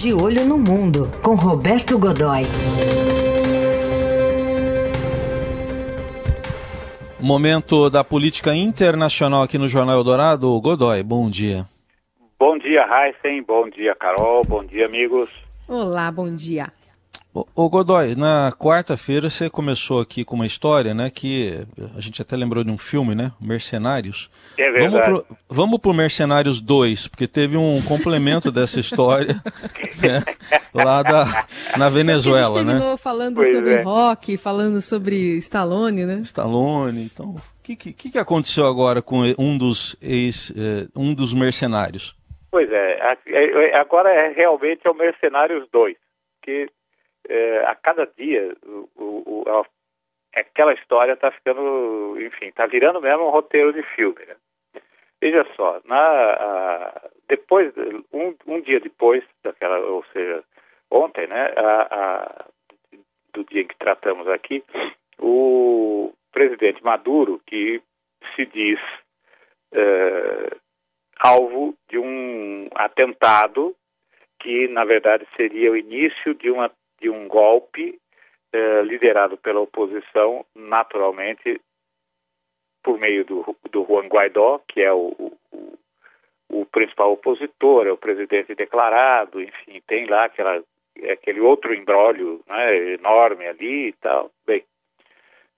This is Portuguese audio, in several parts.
De Olho no Mundo, com Roberto Godoy. Momento da política internacional aqui no Jornal Eldorado. Godoy, bom dia. Bom dia, Heisen. Bom dia, Carol. Bom dia, amigos. Olá, bom dia. Ô, Godoy, na quarta-feira você começou aqui com uma história, né, que a gente até lembrou de um filme, né, Mercenários. É verdade. Vamos pro, vamos pro Mercenários 2, porque teve um complemento dessa história né, lá da, na Venezuela, a gente né? terminou falando Pois sobre é. rock, falando sobre Stallone, né? Stallone, então... O que, que, que aconteceu agora com um dos ex, eh, um dos mercenários? Pois é, é- é- agora é realmente é o Mercenários 2, que é, a cada dia o, o- o- aquela história está ficando, enfim, está virando mesmo um roteiro de filme. Né? Veja só, na, a- depois, um, um dia depois daquela, ou seja, ontem, né, a- a- do dia que tratamos aqui, o presidente Maduro, que se diz eh, alvo de um atentado que, na verdade, seria o início de, uma, de um golpe eh, liderado pela oposição, naturalmente, por meio do, do Juan Guaidó, que é o, o, o principal opositor, é o presidente declarado, enfim, tem lá aquela, aquele outro embrólio né, enorme ali e tal. Bem,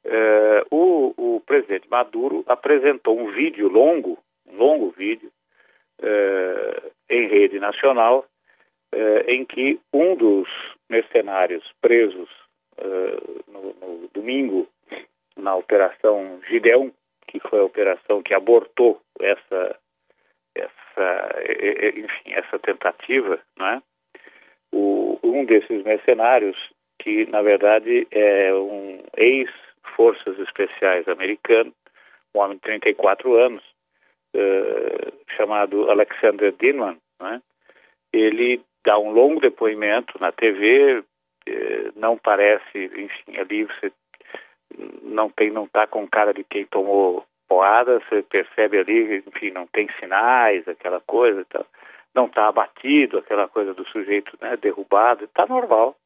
eh, o, o presidente Maduro apresentou um vídeo longo, um longo vídeo, eh, em rede nacional, eh, em que um dos mercenários presos eh, no, no domingo na operação Gideão, que foi a operação que abortou essa, essa, enfim, essa tentativa, né? O, um desses mercenários, que na verdade é um ex-forças especiais americano, um homem de 34 anos, eh, chamado Alexander Dinman, né? ele dá um longo depoimento na TV, eh, não parece, enfim, ali você não tem, não está com cara de quem tomou porrada, você percebe ali, enfim, não tem sinais, aquela coisa tal, não está abatido, aquela coisa do sujeito né, derrubado, está normal.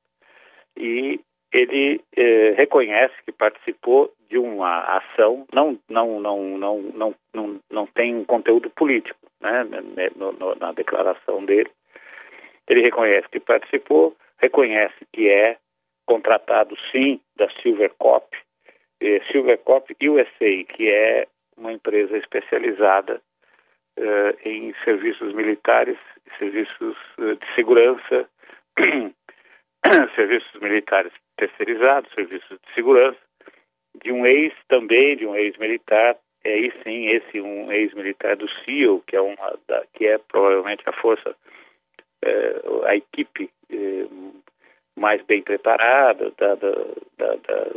E ele eh, reconhece que participou de uma ação, não, não, não, não, não, não, não tem um conteúdo político né, né, no, no, na declaração dele. Ele reconhece que participou, reconhece que é contratado, sim, da Silvercop, eh, Silvercop USA, que é uma empresa especializada eh, em serviços militares, serviços eh, de segurança, serviços militares terceirizados, serviços de segurança, de um ex também, de um ex-militar, é aí sim, esse um ex-militar do CIO, que é uma da, que é provavelmente a força, a equipe eh, mais bem preparada da, da, da, da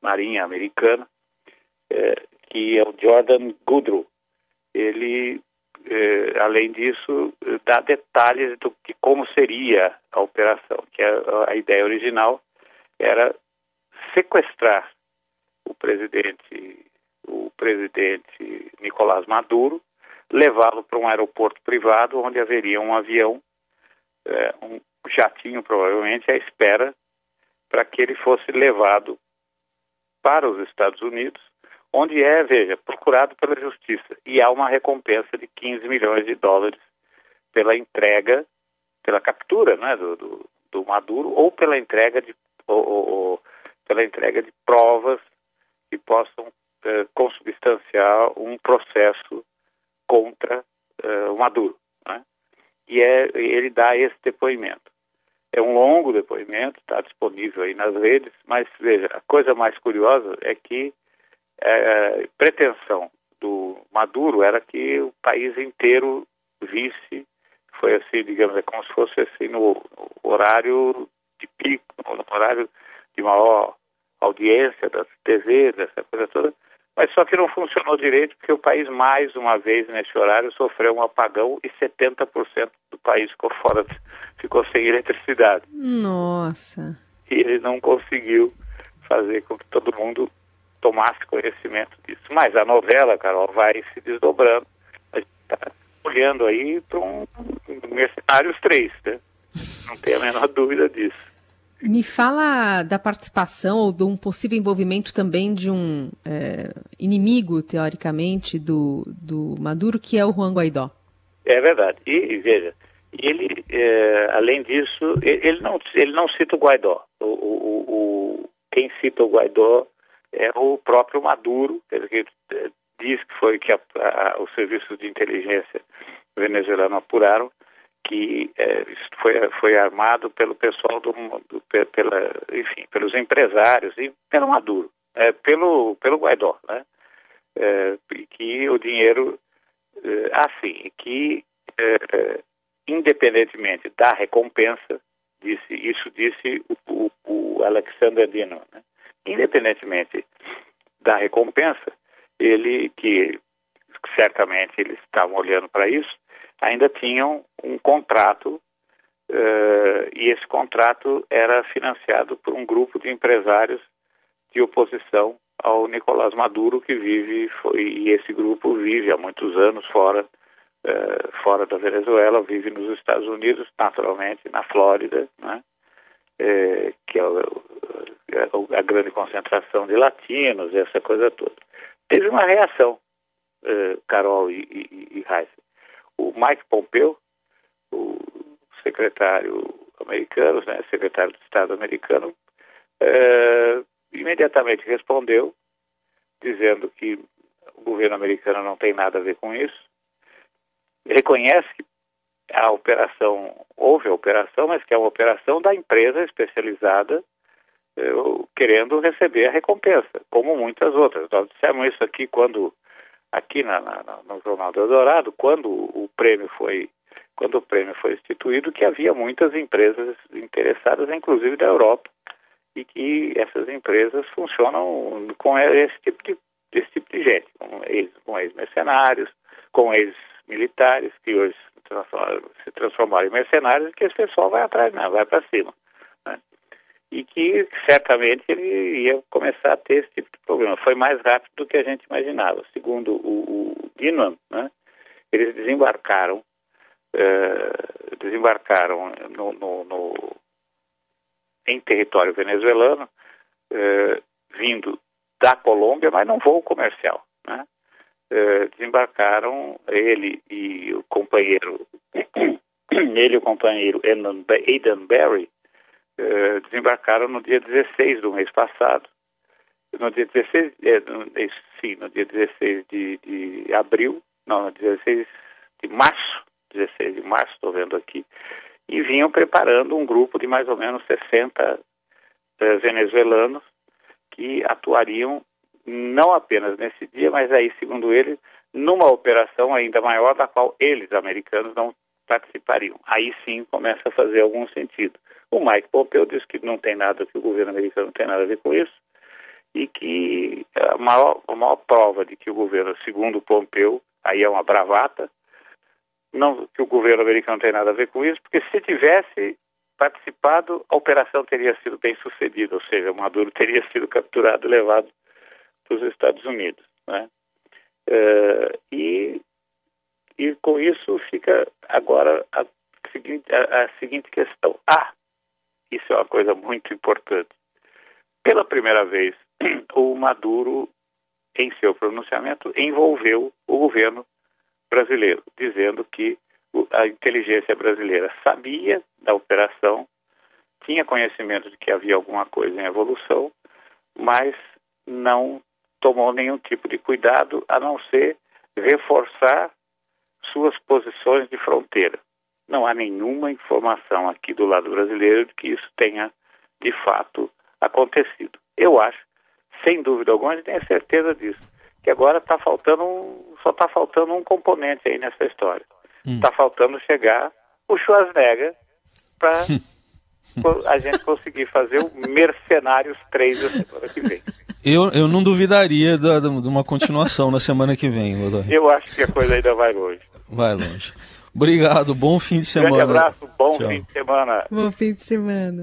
Marinha Americana, eh, que é o Jordan Goodrow. Ele, eh, além disso, eh, dá detalhes do, de como seria a operação, que a, a ideia original era sequestrar o presidente o presidente Nicolás Maduro, levá-lo para um aeroporto privado onde haveria um avião, eh, um jatinho provavelmente à espera para que ele fosse levado para os Estados Unidos, onde é, veja, procurado pela justiça e há uma recompensa de 15 milhões de dólares pela entrega, pela captura, né, do, do, do Maduro ou pela entrega de ou, ou, pela entrega de provas que possam eh, consubstanciar um processo contra eh, o Maduro. E é, ele dá esse depoimento. É um longo depoimento, está disponível aí nas redes, mas veja, a coisa mais curiosa é que a pretensão do Maduro era que o país inteiro visse, foi assim, digamos, é como se fosse assim no horário de pico, no horário de maior audiência das TVs, essa coisa toda, mas só que não funcionou direito porque o país, mais uma vez, nesse horário, sofreu um apagão e 70% do país ficou fora, ficou sem eletricidade. Nossa. E ele não conseguiu fazer com que todo mundo tomasse conhecimento disso. Mas a novela, Carol, vai se desdobrando. A gente está olhando aí para um Mercenários 3, né? Não tem a menor dúvida disso. Me fala da participação ou de um possível envolvimento também de um é, inimigo, teoricamente, do, do Maduro, que é o Juan Guaidó. É verdade. E, veja, ele, é, além disso, ele não, ele não cita o Guaidó. O, o, o, quem cita o Guaidó é o próprio Maduro, que é, diz que foi que a, a, os serviços de inteligência venezuelano apuraram que é, foi, foi armado pelo pessoal do, do, pela, enfim, pelos empresários e pelo Maduro, é, pelo, pelo Guaidó, né? É, que o dinheiro, é, assim, que é, independentemente da recompensa, disse, isso disse o, o, o Alexander Dino, né? independentemente da recompensa, ele que certamente eles estavam olhando para isso, ainda tinham um contrato uh, e esse contrato era financiado por um grupo de empresários de oposição ao Nicolás Maduro que vive foi, e esse grupo vive há muitos anos fora uh, fora da Venezuela vive nos Estados Unidos naturalmente na Flórida né? É, que é, é a grande concentração de latinos essa coisa toda teve uma reação uh, Carol e, e, e o Mike Pompeo, o secretário americano, né, secretário de Estado americano, é, imediatamente respondeu, dizendo que o governo americano não tem nada a ver com isso, reconhece que a operação, houve a operação, mas que é uma operação da empresa especializada é, querendo receber a recompensa, como muitas outras. Nós dissemos isso aqui quando aqui na, na, no Jornal do Eldorado, quando o prêmio foi quando o prêmio foi instituído, que havia muitas empresas interessadas, inclusive da Europa, e que essas empresas funcionam com esse tipo de, esse tipo de gente, com ex-mercenários, com ex-militares, que hoje se transformaram em mercenários, e que esse pessoal vai atrás, não, vai para cima e que certamente ele ia começar a ter esse tipo de problema. Foi mais rápido do que a gente imaginava. Segundo o, o Dinam, né, eles desembarcaram, uh, desembarcaram no, no, no, em território venezuelano, uh, vindo da Colômbia, mas não voo comercial. Né? Uh, desembarcaram ele e o companheiro, ele e o companheiro Aidan Berry, eh, desembarcaram no dia 16 do mês passado. No dia 16, é, no, sim, no dia 16 de, de abril, não, no dia 16 de março, 16 de março, estou vendo aqui, e vinham preparando um grupo de mais ou menos 60 eh, venezuelanos que atuariam não apenas nesse dia, mas aí, segundo eles, numa operação ainda maior da qual eles, americanos, não participariam. Aí sim começa a fazer algum sentido. O Mike Pompeo disse que não tem nada, que o governo americano não tem nada a ver com isso, e que a maior, a maior prova de que o governo, segundo Pompeu, aí é uma bravata, não que o governo americano tem nada a ver com isso, porque se tivesse participado, a operação teria sido bem sucedida, ou seja, Maduro teria sido capturado e levado para os Estados Unidos. Né? Uh, e, e com isso fica agora a seguinte, a, a seguinte questão. Ah, isso é uma coisa muito importante. Pela primeira vez, o Maduro, em seu pronunciamento, envolveu o governo brasileiro, dizendo que a inteligência brasileira sabia da operação, tinha conhecimento de que havia alguma coisa em evolução, mas não tomou nenhum tipo de cuidado a não ser reforçar suas posições de fronteira não há nenhuma informação aqui do lado brasileiro de que isso tenha de fato acontecido. Eu acho, sem dúvida alguma, a gente tem certeza disso, que agora está faltando um, só está faltando um componente aí nessa história. Está hum. faltando chegar o Schwarzenegger para a gente conseguir fazer o Mercenários 3 da semana que vem. Eu, eu não duvidaria de uma continuação na semana que vem, Rodolfo. Eu acho que a coisa ainda vai longe. Vai longe. Obrigado, bom fim de semana. Um grande abraço, bom Tchau. fim de semana. Bom fim de semana.